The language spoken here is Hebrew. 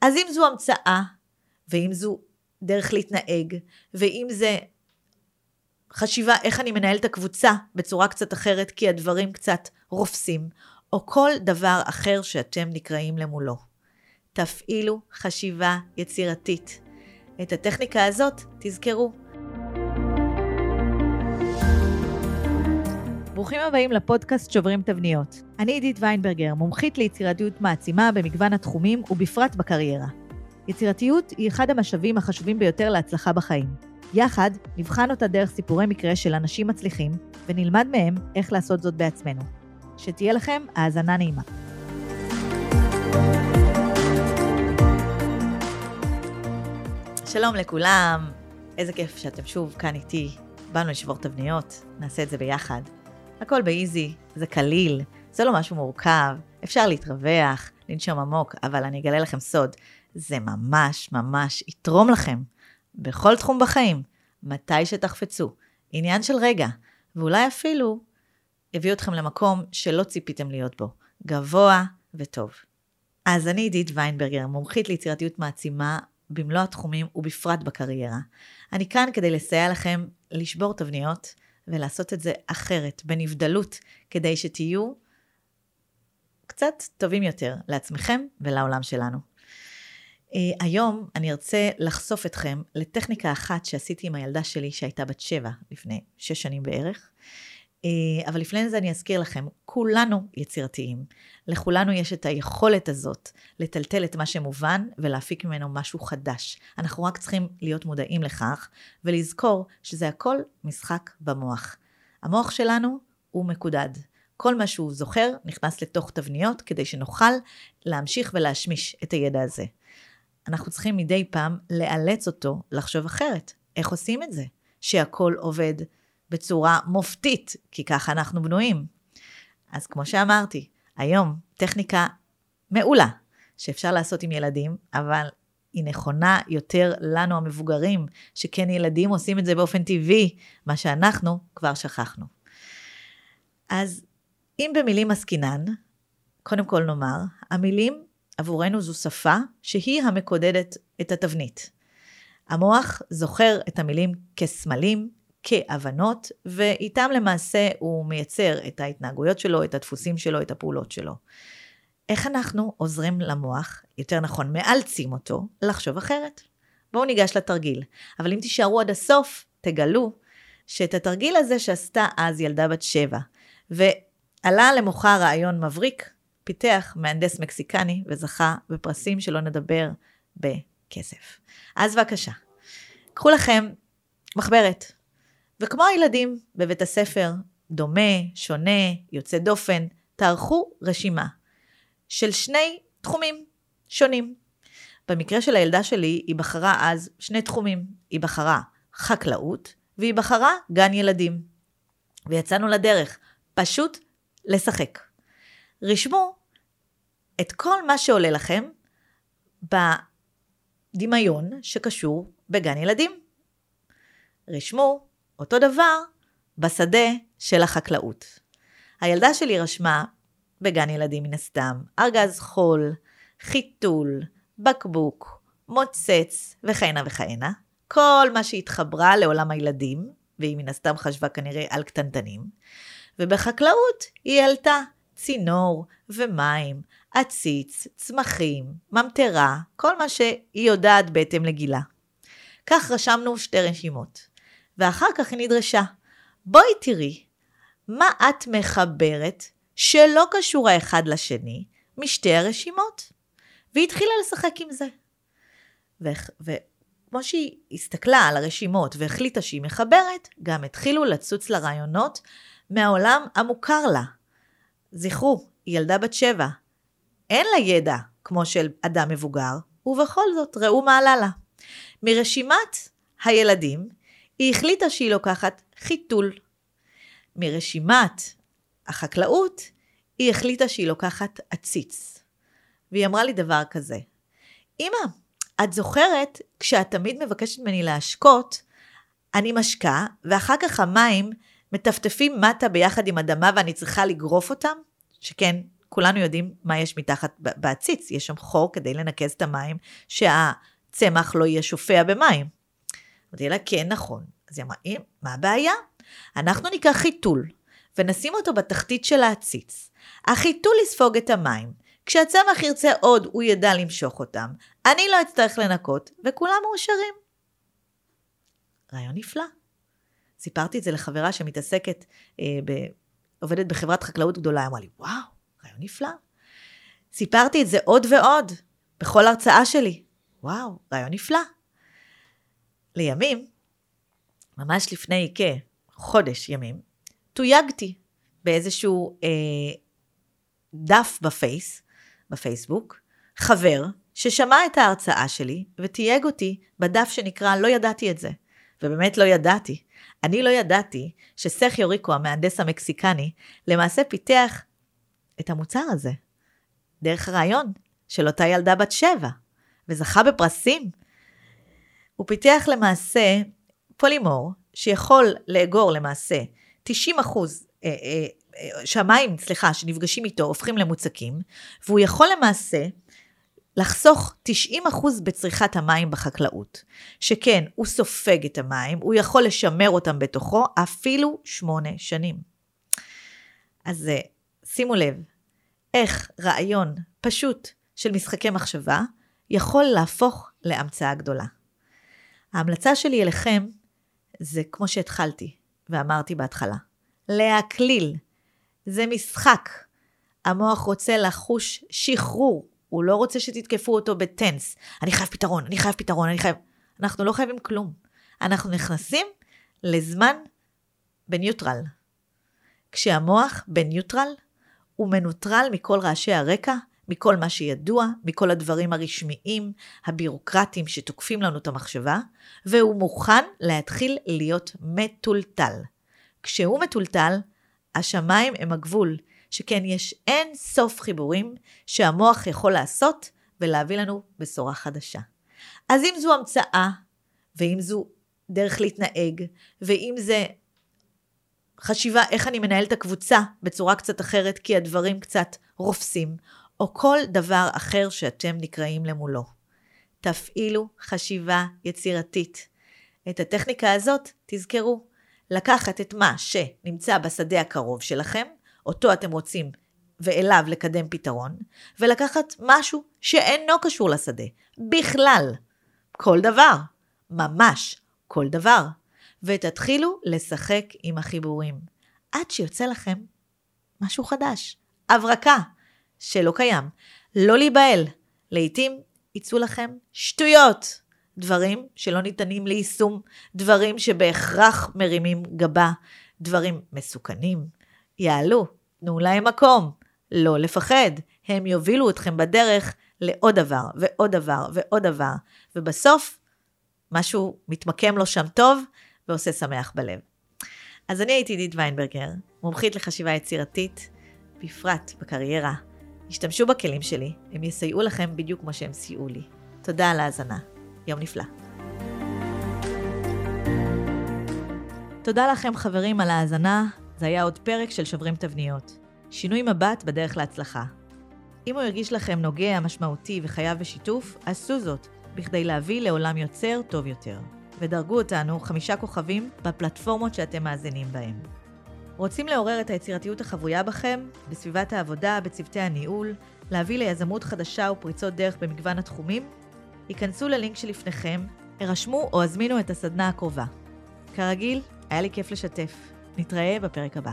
אז אם זו המצאה, ואם זו דרך להתנהג, ואם זה חשיבה איך אני מנהל את הקבוצה בצורה קצת אחרת, כי הדברים קצת רופסים, או כל דבר אחר שאתם נקראים למולו. תפעילו חשיבה יצירתית. את הטכניקה הזאת תזכרו. ברוכים הבאים לפודקאסט שוברים תבניות. אני עידית ויינברגר, מומחית ליצירתיות מעצימה במגוון התחומים ובפרט בקריירה. יצירתיות היא אחד המשאבים החשובים ביותר להצלחה בחיים. יחד נבחן אותה דרך סיפורי מקרה של אנשים מצליחים, ונלמד מהם איך לעשות זאת בעצמנו. שתהיה לכם האזנה נעימה. שלום לכולם, איזה כיף שאתם שוב כאן איתי. באנו לשבור תבניות, נעשה את זה ביחד. הכל באיזי, זה קליל, זה לא משהו מורכב, אפשר להתרווח, לנשום עמוק, אבל אני אגלה לכם סוד, זה ממש ממש יתרום לכם בכל תחום בחיים, מתי שתחפצו. עניין של רגע, ואולי אפילו יביא אתכם למקום שלא ציפיתם להיות בו, גבוה וטוב. אז אני עידית ויינברגר, מומחית ליצירתיות מעצימה במלוא התחומים ובפרט בקריירה. אני כאן כדי לסייע לכם לשבור תבניות ולעשות את זה אחרת, בנבדלות, כדי שתהיו קצת טובים יותר לעצמכם ולעולם שלנו. Uh, היום אני ארצה לחשוף אתכם לטכניקה אחת שעשיתי עם הילדה שלי שהייתה בת שבע לפני שש שנים בערך. Uh, אבל לפני זה אני אזכיר לכם, כולנו יצירתיים. לכולנו יש את היכולת הזאת לטלטל את מה שמובן ולהפיק ממנו משהו חדש. אנחנו רק צריכים להיות מודעים לכך ולזכור שזה הכל משחק במוח. המוח שלנו הוא מקודד. כל מה שהוא זוכר נכנס לתוך תבניות כדי שנוכל להמשיך ולהשמיש את הידע הזה. אנחנו צריכים מדי פעם לאלץ אותו לחשוב אחרת. איך עושים את זה? שהכל עובד בצורה מופתית, כי ככה אנחנו בנויים. אז כמו שאמרתי, היום טכניקה מעולה שאפשר לעשות עם ילדים, אבל היא נכונה יותר לנו המבוגרים, שכן ילדים עושים את זה באופן טבעי, מה שאנחנו כבר שכחנו. אז אם במילים עסקינן, קודם כל נאמר, המילים עבורנו זו שפה שהיא המקודדת את התבנית. המוח זוכר את המילים כסמלים, כהבנות, ואיתם למעשה הוא מייצר את ההתנהגויות שלו, את הדפוסים שלו, את הפעולות שלו. איך אנחנו עוזרים למוח, יותר נכון מאלצים אותו, לחשוב אחרת? בואו ניגש לתרגיל. אבל אם תישארו עד הסוף, תגלו שאת התרגיל הזה שעשתה אז ילדה בת שבע, ועלה למוחה רעיון מבריק, פיתח מהנדס מקסיקני וזכה בפרסים שלא נדבר בכסף. אז בבקשה, קחו לכם מחברת, וכמו הילדים בבית הספר, דומה, שונה, יוצא דופן, תערכו רשימה של שני תחומים שונים. במקרה של הילדה שלי, היא בחרה אז שני תחומים. היא בחרה חקלאות, והיא בחרה גן ילדים. ויצאנו לדרך, פשוט לשחק. רשמו את כל מה שעולה לכם בדמיון שקשור בגן ילדים. רשמו אותו דבר בשדה של החקלאות. הילדה שלי רשמה בגן ילדים מן הסתם, ארגז חול, חיתול, בקבוק, מוצץ וכהנה וכהנה. כל מה שהתחברה לעולם הילדים, והיא מן הסתם חשבה כנראה על קטנטנים. ובחקלאות היא העלתה צינור ומים, עציץ, צמחים, ממטרה, כל מה שהיא יודעת בהתאם לגילה. כך רשמנו שתי רשימות. ואחר כך היא נדרשה, בואי תראי מה את מחברת שלא קשור האחד לשני משתי הרשימות. והיא התחילה לשחק עם זה. וכמו שהיא הסתכלה על הרשימות והחליטה שהיא מחברת, גם התחילו לצוץ לה רעיונות מהעולם המוכר לה. זכרו, היא ילדה בת שבע. אין לה ידע כמו של אדם מבוגר, ובכל זאת ראו מה עלה לה. מרשימת הילדים, היא החליטה שהיא לוקחת חיתול. מרשימת החקלאות, היא החליטה שהיא לוקחת עציץ. והיא אמרה לי דבר כזה, אמא, את זוכרת, כשאת תמיד מבקשת ממני להשקות, אני משקה, ואחר כך המים מטפטפים מטה ביחד עם אדמה ואני צריכה לגרוף אותם? שכן, כולנו יודעים מה יש מתחת בעציץ, יש שם חור כדי לנקז את המים, שהצמח לא יהיה שופע במים. אמרתי לה, כן, נכון. אז היא אמרה, מה הבעיה? אנחנו ניקח חיתול ונשים אותו בתחתית של העציץ. החיתול יספוג את המים. כשהצמח ירצה עוד, הוא ידע למשוך אותם. אני לא אצטרך לנקות, וכולם מאושרים. רעיון נפלא. סיפרתי את זה לחברה שמתעסקת, אה, ב... עובדת בחברת חקלאות גדולה, אמרה לי, וואו, רעיון נפלא. סיפרתי את זה עוד ועוד, בכל הרצאה שלי. וואו, רעיון נפלא. לימים, ממש לפני כחודש ימים, תויגתי באיזשהו אה, דף בפייס, בפייסבוק, חבר ששמע את ההרצאה שלי ותייג אותי בדף שנקרא לא ידעתי את זה. ובאמת לא ידעתי. אני לא ידעתי שסרחיו ריקו, המהנדס המקסיקני, למעשה פיתח את המוצר הזה, דרך הרעיון של אותה ילדה בת שבע, וזכה בפרסים. הוא פיתח למעשה פולימור שיכול לאגור למעשה 90 אחוז, אה, אה, אה, שהמים, סליחה, שנפגשים איתו הופכים למוצקים, והוא יכול למעשה לחסוך 90% בצריכת המים בחקלאות. שכן, הוא סופג את המים, הוא יכול לשמר אותם בתוכו אפילו שמונה שנים. אז אה, שימו לב, איך רעיון פשוט של משחקי מחשבה יכול להפוך להמצאה גדולה. ההמלצה שלי אליכם זה כמו שהתחלתי ואמרתי בהתחלה, להקליל. זה משחק. המוח רוצה לחוש שחרור הוא לא רוצה שתתקפו אותו בטנס. אני חייב פתרון, אני חייב פתרון, אני חייב... אנחנו לא חייבים כלום. אנחנו נכנסים לזמן בניוטרל. כשהמוח בניוטרל, הוא מנוטרל מכל רעשי הרקע, מכל מה שידוע, מכל הדברים הרשמיים, הבירוקרטיים שתוקפים לנו את המחשבה, והוא מוכן להתחיל להיות מטולטל. כשהוא מטולטל, השמיים הם הגבול שכן יש אין סוף חיבורים שהמוח יכול לעשות ולהביא לנו בשורה חדשה. אז אם זו המצאה, ואם זו דרך להתנהג, ואם זה חשיבה איך אני מנהל את הקבוצה בצורה קצת אחרת כי הדברים קצת רופסים, או כל דבר אחר שאתם נקראים למולו. תפעילו חשיבה יצירתית. את הטכניקה הזאת תזכרו, לקחת את מה שנמצא בשדה הקרוב שלכם, אותו אתם רוצים ואליו לקדם פתרון, ולקחת משהו שאינו קשור לשדה, בכלל. כל דבר, ממש כל דבר, ותתחילו לשחק עם החיבורים, עד שיוצא לכם משהו חדש, הברקה, שלא קיים. לא להיבהל, לעתים יצאו לכם שטויות, דברים שלא ניתנים ליישום, דברים שבהכרח מרימים גבה, דברים מסוכנים, יעלו, תנו להם מקום, לא לפחד, הם יובילו אתכם בדרך לעוד דבר ועוד דבר ועוד דבר, ובסוף משהו מתמקם לו שם טוב ועושה שמח בלב. אז אני הייתי עידית ויינברגר, מומחית לחשיבה יצירתית, בפרט בקריירה. השתמשו בכלים שלי, הם יסייעו לכם בדיוק כמו שהם סייעו לי. תודה על ההאזנה. יום נפלא. תודה לכם חברים על ההאזנה, זה היה עוד פרק של שוברים תבניות. שינוי מבט בדרך להצלחה. אם הוא הרגיש לכם נוגע, משמעותי וחייב בשיתוף, עשו זאת, בכדי להביא לעולם יוצר טוב יותר. ודרגו אותנו חמישה כוכבים בפלטפורמות שאתם מאזינים בהם. רוצים לעורר את היצירתיות החבויה בכם, בסביבת העבודה, בצוותי הניהול, להביא ליזמות חדשה ופריצות דרך במגוון התחומים? היכנסו ללינק שלפניכם, הרשמו או הזמינו את הסדנה הקרובה. כרגיל, היה לי כיף לשתף. נתראה בפרק הבא.